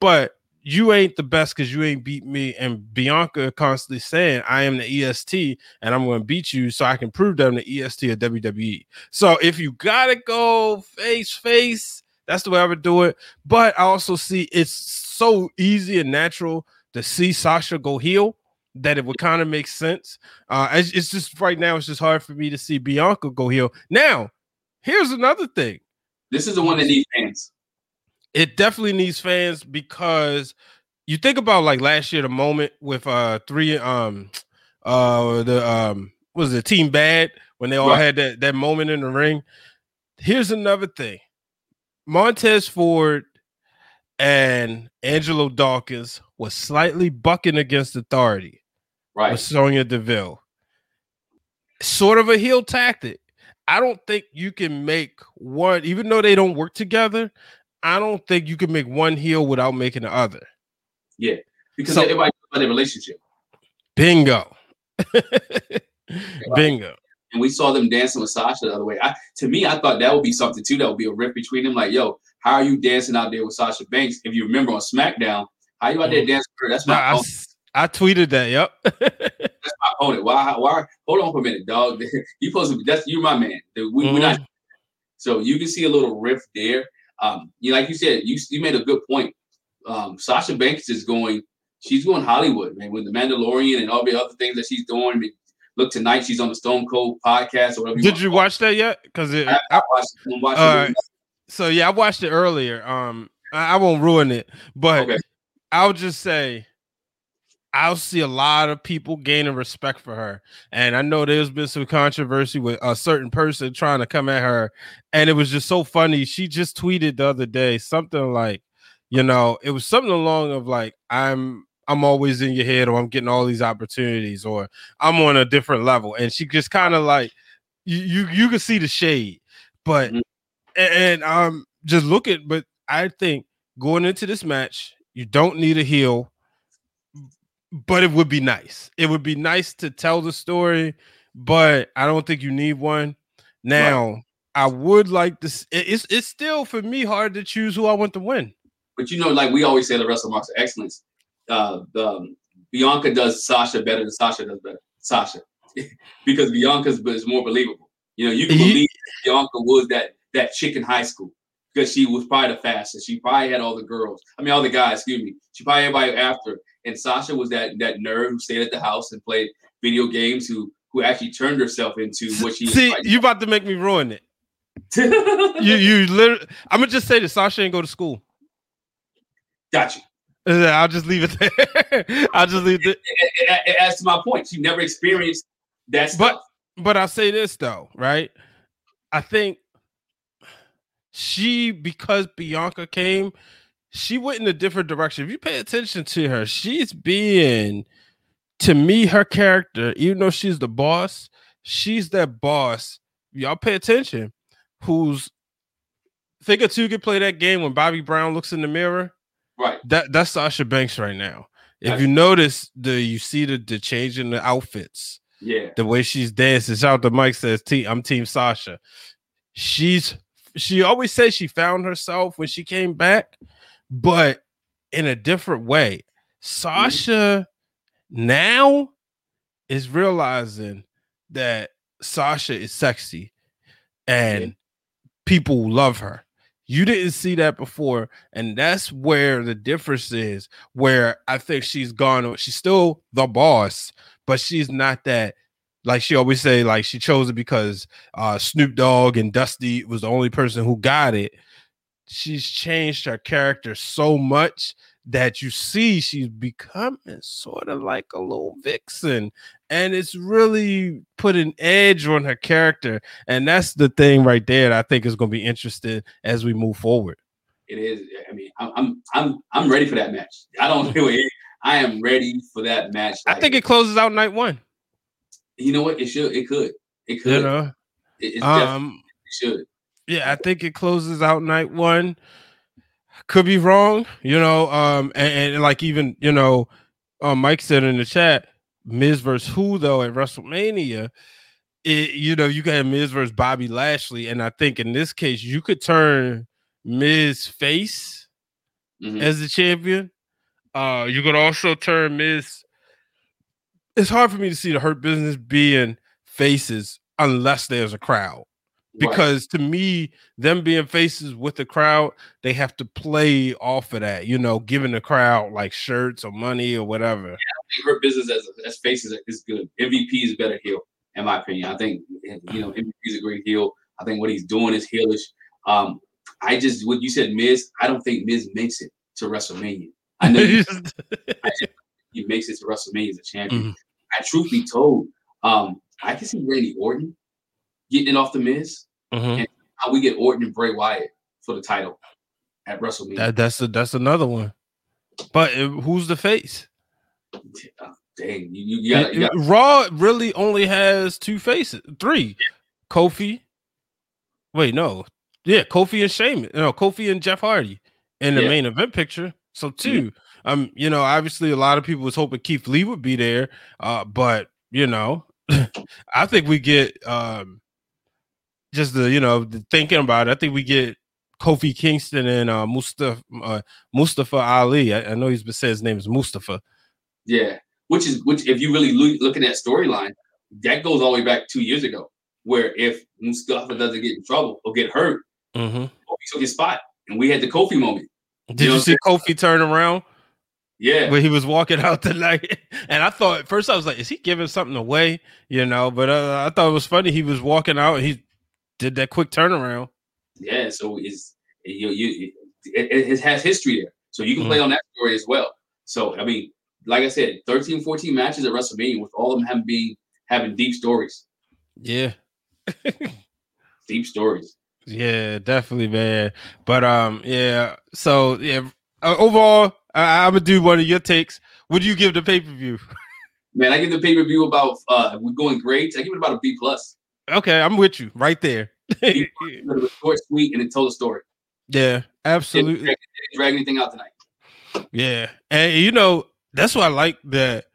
but you ain't the best because you ain't beat me. And Bianca constantly saying, I am the EST and I'm going to beat you so I can prove that I'm the EST of WWE. So if you got to go face face, that's the way I would do it. But I also see it's so easy and natural to see Sasha go heel that it would kind of make sense. Uh, it's just right now, it's just hard for me to see Bianca go heel. Now, here's another thing. This is the one that needs fans. It definitely needs fans because you think about like last year, the moment with uh three um uh the um was it Team Bad when they all right. had that that moment in the ring. Here's another thing. Montez Ford and Angelo Dawkins was slightly bucking against authority. Right. With Sonya Deville. Sort of a heel tactic. I don't think you can make one, even though they don't work together, I don't think you can make one heel without making the other. Yeah. Because so, everybody knows their relationship. Bingo. bingo. and we saw them dancing with Sasha the other way. I, to me, I thought that would be something too. That would be a rift between them. Like, yo, how are you dancing out there with Sasha Banks? If you remember on SmackDown, how you out there mm. dancing with her? That's my. I, I, tweeted that. Yep. that's my opponent. Why? Why? Hold on for a minute, dog. you supposed to. Be, that's you, my man. We, mm-hmm. We're not. Mm-hmm. So you can see a little rift there. Um, you like you said, you you made a good point. Um, Sasha Banks is going. She's going Hollywood, man, with the Mandalorian and all the other things that she's doing. I mean, look tonight, she's on the Stone Cold podcast or whatever. You Did you watch that yet? Because I, I, watched, uh, So yeah, I watched it earlier. Um, I, I won't ruin it, but okay. I'll just say I'll see a lot of people gaining respect for her. And I know there's been some controversy with a certain person trying to come at her. And it was just so funny. She just tweeted the other day something like, you know, it was something along of like, I'm I'm always in your head or I'm getting all these opportunities or I'm on a different level. And she just kind of like you, you you can see the shade. But mm-hmm. and, and um just look at but I think going into this match, you don't need a heel but it would be nice. It would be nice to tell the story, but I don't think you need one. Now, right. I would like this. It's it's still for me hard to choose who I want to win. But you know, like we always say, the wrestle marks of excellence. Uh, the, um, Bianca does Sasha better than Sasha does better. Sasha, because Bianca's but is more believable. You know, you can believe Bianca was that that chick in high school because she was probably the fastest. She probably had all the girls. I mean, all the guys. Excuse me. She probably everybody after and Sasha was that that nerd who stayed at the house and played video games, who who actually turned herself into what she. See, you about to make me ruin it. you you literally. I'm gonna just say that Sasha didn't go to school. Gotcha. Uh, I'll just leave it there. I'll just leave it. As to my point, she never experienced that stuff. But but I'll say this though, right? I think she because Bianca came, she went in a different direction. If you pay attention to her, she's being to me her character, even though she's the boss, she's that boss. Y'all pay attention. Who's think a two could play that game when Bobby Brown looks in the mirror. Right. That that's Sasha Banks right now. If you notice the you see the the change in the outfits. Yeah. The way she's dancing. Shout out to Mike says, I'm Team Sasha. She's she always says she found herself when she came back but in a different way. Mm-hmm. Sasha now is realizing that Sasha is sexy and people love her. You didn't see that before, and that's where the difference is. Where I think she's gone, she's still the boss, but she's not that. Like she always say, like she chose it because uh, Snoop Dogg and Dusty was the only person who got it. She's changed her character so much that you see she's becoming sort of like a little vixen and it's really put an edge on her character and that's the thing right there that i think is going to be interesting as we move forward. It is i mean i'm i'm i'm ready for that match. I don't really i am ready for that match i think it closes out night one you know what it should it could it could you know it, um it should yeah, I think it closes out night one. Could be wrong, you know. Um, and, and like even you know, um, Mike said in the chat, Miz versus who though at WrestleMania. It, you know, you got Miz versus Bobby Lashley, and I think in this case you could turn Miz face mm-hmm. as the champion. Uh, you could also turn Miz. It's hard for me to see the Hurt Business being faces unless there's a crowd. Because right. to me them being faces with the crowd they have to play off of that you know giving the crowd like shirts or money or whatever. Yeah, Hurt Business as, as faces is good. Mvp is better heel in my opinion. I think you know mvp is a great heel. I think what he's doing is heelish. Um i just what you said miz i don't think miz makes it to wrestlemania. I know I he makes it to wrestlemania as a champion mm-hmm. i truth be told um i can see randy orton getting it off the Miz, mm-hmm. and how we get Orton and Bray Wyatt for the title at WrestleMania. That, that's a, that's another one. But uh, who's the face? Uh, dang, you, you, got, you got Raw really only has two faces, three. Yeah. Kofi. Wait, no. Yeah, Kofi and Sheamus. No, Kofi and Jeff Hardy in the yeah. main event picture. So two. Yeah. Um, you know, obviously a lot of people was hoping Keith Lee would be there, uh, but you know, I think we get um just the you know the thinking about it. I think we get Kofi Kingston and uh, Mustafa uh, Mustafa Ali. I, I, know he's been saying his name is Mustafa. Yeah, which is which. If you really look, looking at storyline, that goes all the way back two years ago, where if Mustafa doesn't get in trouble or get hurt, mm-hmm. Kofi took his spot, and we had the Kofi moment. Did you, know you see Kofi turn around? Yeah. When he was walking out the night. And I thought first I was like, is he giving something away? You know, but uh, I thought it was funny. He was walking out he did that quick turnaround. Yeah, so it's you you it, it has history there. So you can play mm. on that story as well. So I mean, like I said, 13, 14 matches at WrestleMania with all of them having being having deep stories. Yeah. deep stories. Yeah, definitely, man. But um, yeah. So yeah, uh, overall, I, am gonna do one of your takes. What do you give the pay per view? Man, I give the pay per view about uh, we're going great. I give it about a B plus. Okay, I'm with you right there. it was short, sweet, and it told a story. Yeah, absolutely. Didn't drag, didn't drag anything out tonight. Yeah, and you know that's why I like that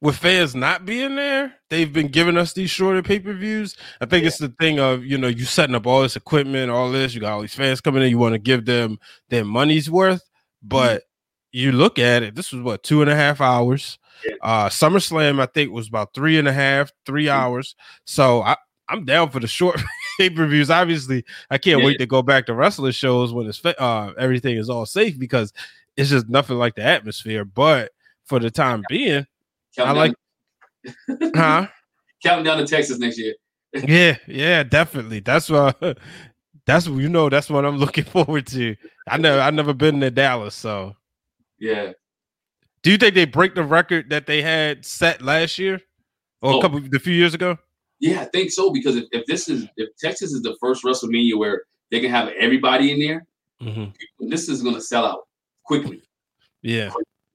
with fans not being there, they've been giving us these shorter pay per views. I think yeah. it's the thing of you know you setting up all this equipment, all this. You got all these fans coming in. You want to give them their money's worth, but mm-hmm. You look at it. This was what two and a half hours. Yeah. Uh, SummerSlam, I think, was about three and a half, three mm-hmm. hours. So I, I'm down for the short pay per views. Obviously, I can't yeah. wait to go back to wrestling shows when it's uh everything is all safe because it's just nothing like the atmosphere. But for the time being, I like, huh? Counting down to Texas next year. yeah, yeah, definitely. That's what. That's you know. That's what I'm looking forward to. I know I've never been to Dallas, so yeah. Do you think they break the record that they had set last year or oh. a couple a few years ago? Yeah, I think so because if, if this is if Texas is the first WrestleMania where they can have everybody in there, mm-hmm. this is going to sell out quickly. Yeah,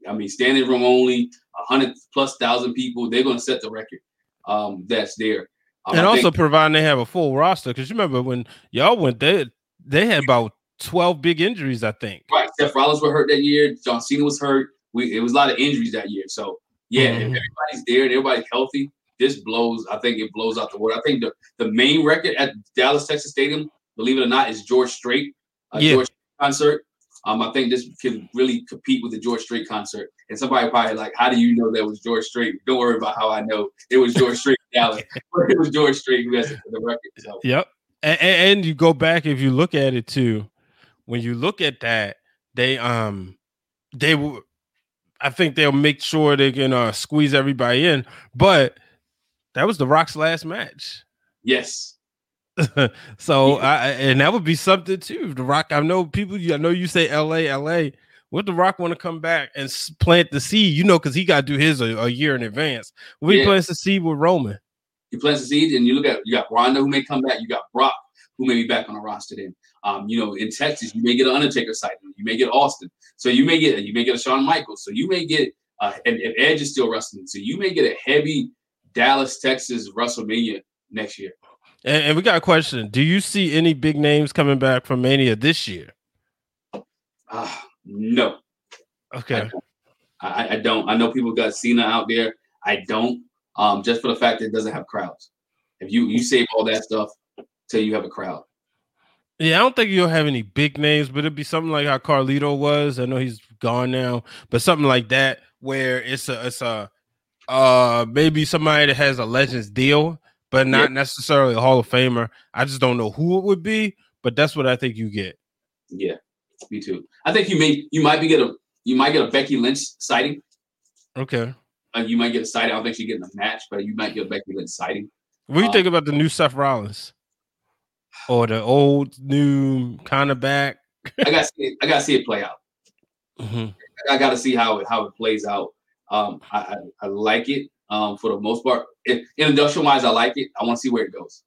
I mean, standing room only, hundred plus thousand people. They're going to set the record. Um, that's there. Um, and I also think, providing they have a full roster because you remember when y'all went there, they had about twelve big injuries. I think. Right, Seth Rollins was hurt that year. John Cena was hurt. We it was a lot of injuries that year. So yeah, mm-hmm. if everybody's there and everybody's healthy, this blows. I think it blows out the water. I think the, the main record at Dallas Texas Stadium, believe it or not, is George Strait. Uh, yeah. George concert. Um, I think this can really compete with the George Strait concert. And somebody probably like, how do you know that was George Strait? Don't worry about how I know it was George Strait Dallas. it was George Strait who has the record. So. Yep. And, and you go back if you look at it too. When you look at that, they um they will. I think they'll make sure they can uh, squeeze everybody in, but that was the Rock's last match. Yes. so yeah. I and that would be something too. The Rock, I know people. I know you say L.A. L.A. Would the Rock want to come back and plant the seed? You know, because he got to do his a, a, year in advance. What yeah. plans to see with Roman? He plants the seed, and you look at you got Ronda who may come back. You got Brock who may be back on the roster. Then, um, you know, in Texas, you may get an Undertaker sighting. You may get Austin. So you may get you may get a Shawn Michaels. So you may get uh, and, and Edge is still wrestling. So you may get a heavy Dallas, Texas WrestleMania next year. And, and, we got a question. Do you see any big names coming back from Mania this year? Uh, no. Okay. I don't. I, I don't. I know people got Cena out there. I don't. Um, just for the fact that it doesn't have crowds. If you you save all that stuff till you have a crowd. Yeah, I don't think you'll have any big names, but it'd be something like how Carlito was. I know he's gone now, but something like that where it's a it's a uh maybe somebody that has a legends deal, but not yeah. necessarily a Hall of Famer. I just don't know who it would be, but that's what I think you get. Yeah, me too. I think you may you might be get a you might get a Becky Lynch sighting. Okay. Uh, you might get a sighting. I don't think she's getting a match, but you might get a Becky Lynch sighting. What do you um, think about the new Seth Rollins? Or the old new kind of back? I got I got to see it play out. Mm-hmm. I got to see how it how it plays out. Um, I, I, I, like it um, for the most part. If, in industrial wise, I like it. I want to see where it goes.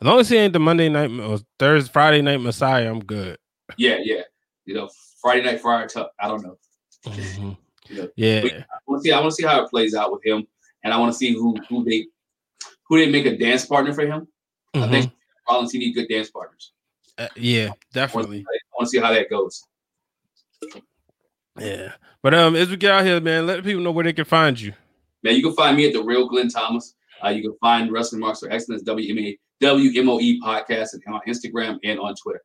As long as it ain't the Monday night or Thursday, Friday night Messiah, I'm good. Yeah, yeah. You know, Friday night Friday. I don't know. Mm-hmm. you know, yeah. I want to see. I want to see how it plays out with him, and I want to see who who they who they make a dance partner for him. Mm-hmm. I think Rollins he need good dance partners. Uh, yeah, definitely. I want to see how that goes. Yeah. But um, as we get out here, man, let people know where they can find you. Man, you can find me at the real Glenn Thomas. Uh, you can find Wrestling Marks for Excellence WMA, WMOE podcast and on Instagram and on Twitter.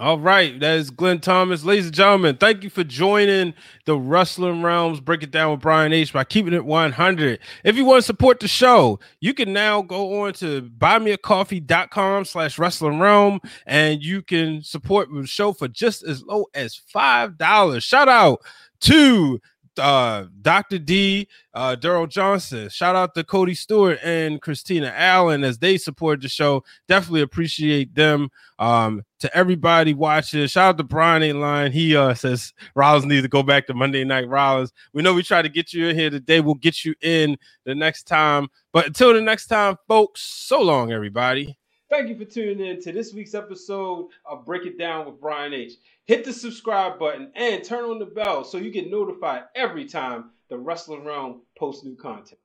All right, that is Glenn Thomas. Ladies and gentlemen, thank you for joining the Wrestling Wrealms. Break it down with Brian H by keeping it 100. If you want to support the show, you can now go on to buymeacoffee.com slash wrestlingwrealm and you can support the show for just as low as $5. Shout out to uh, Dr. D, uh, Daryl Johnson. Shout out to Cody Stewart and Christina Allen as they support the show. Definitely appreciate them. Um, to everybody watching, shout out to Brian A. Line. He uh, says Rollins needs to go back to Monday Night Rollins. We know we try to get you in here today. We'll get you in the next time. But until the next time, folks, so long, everybody. Thank you for tuning in to this week's episode of Break It Down with Brian H. Hit the subscribe button and turn on the bell so you get notified every time the Wrestling Wrealm posts new content.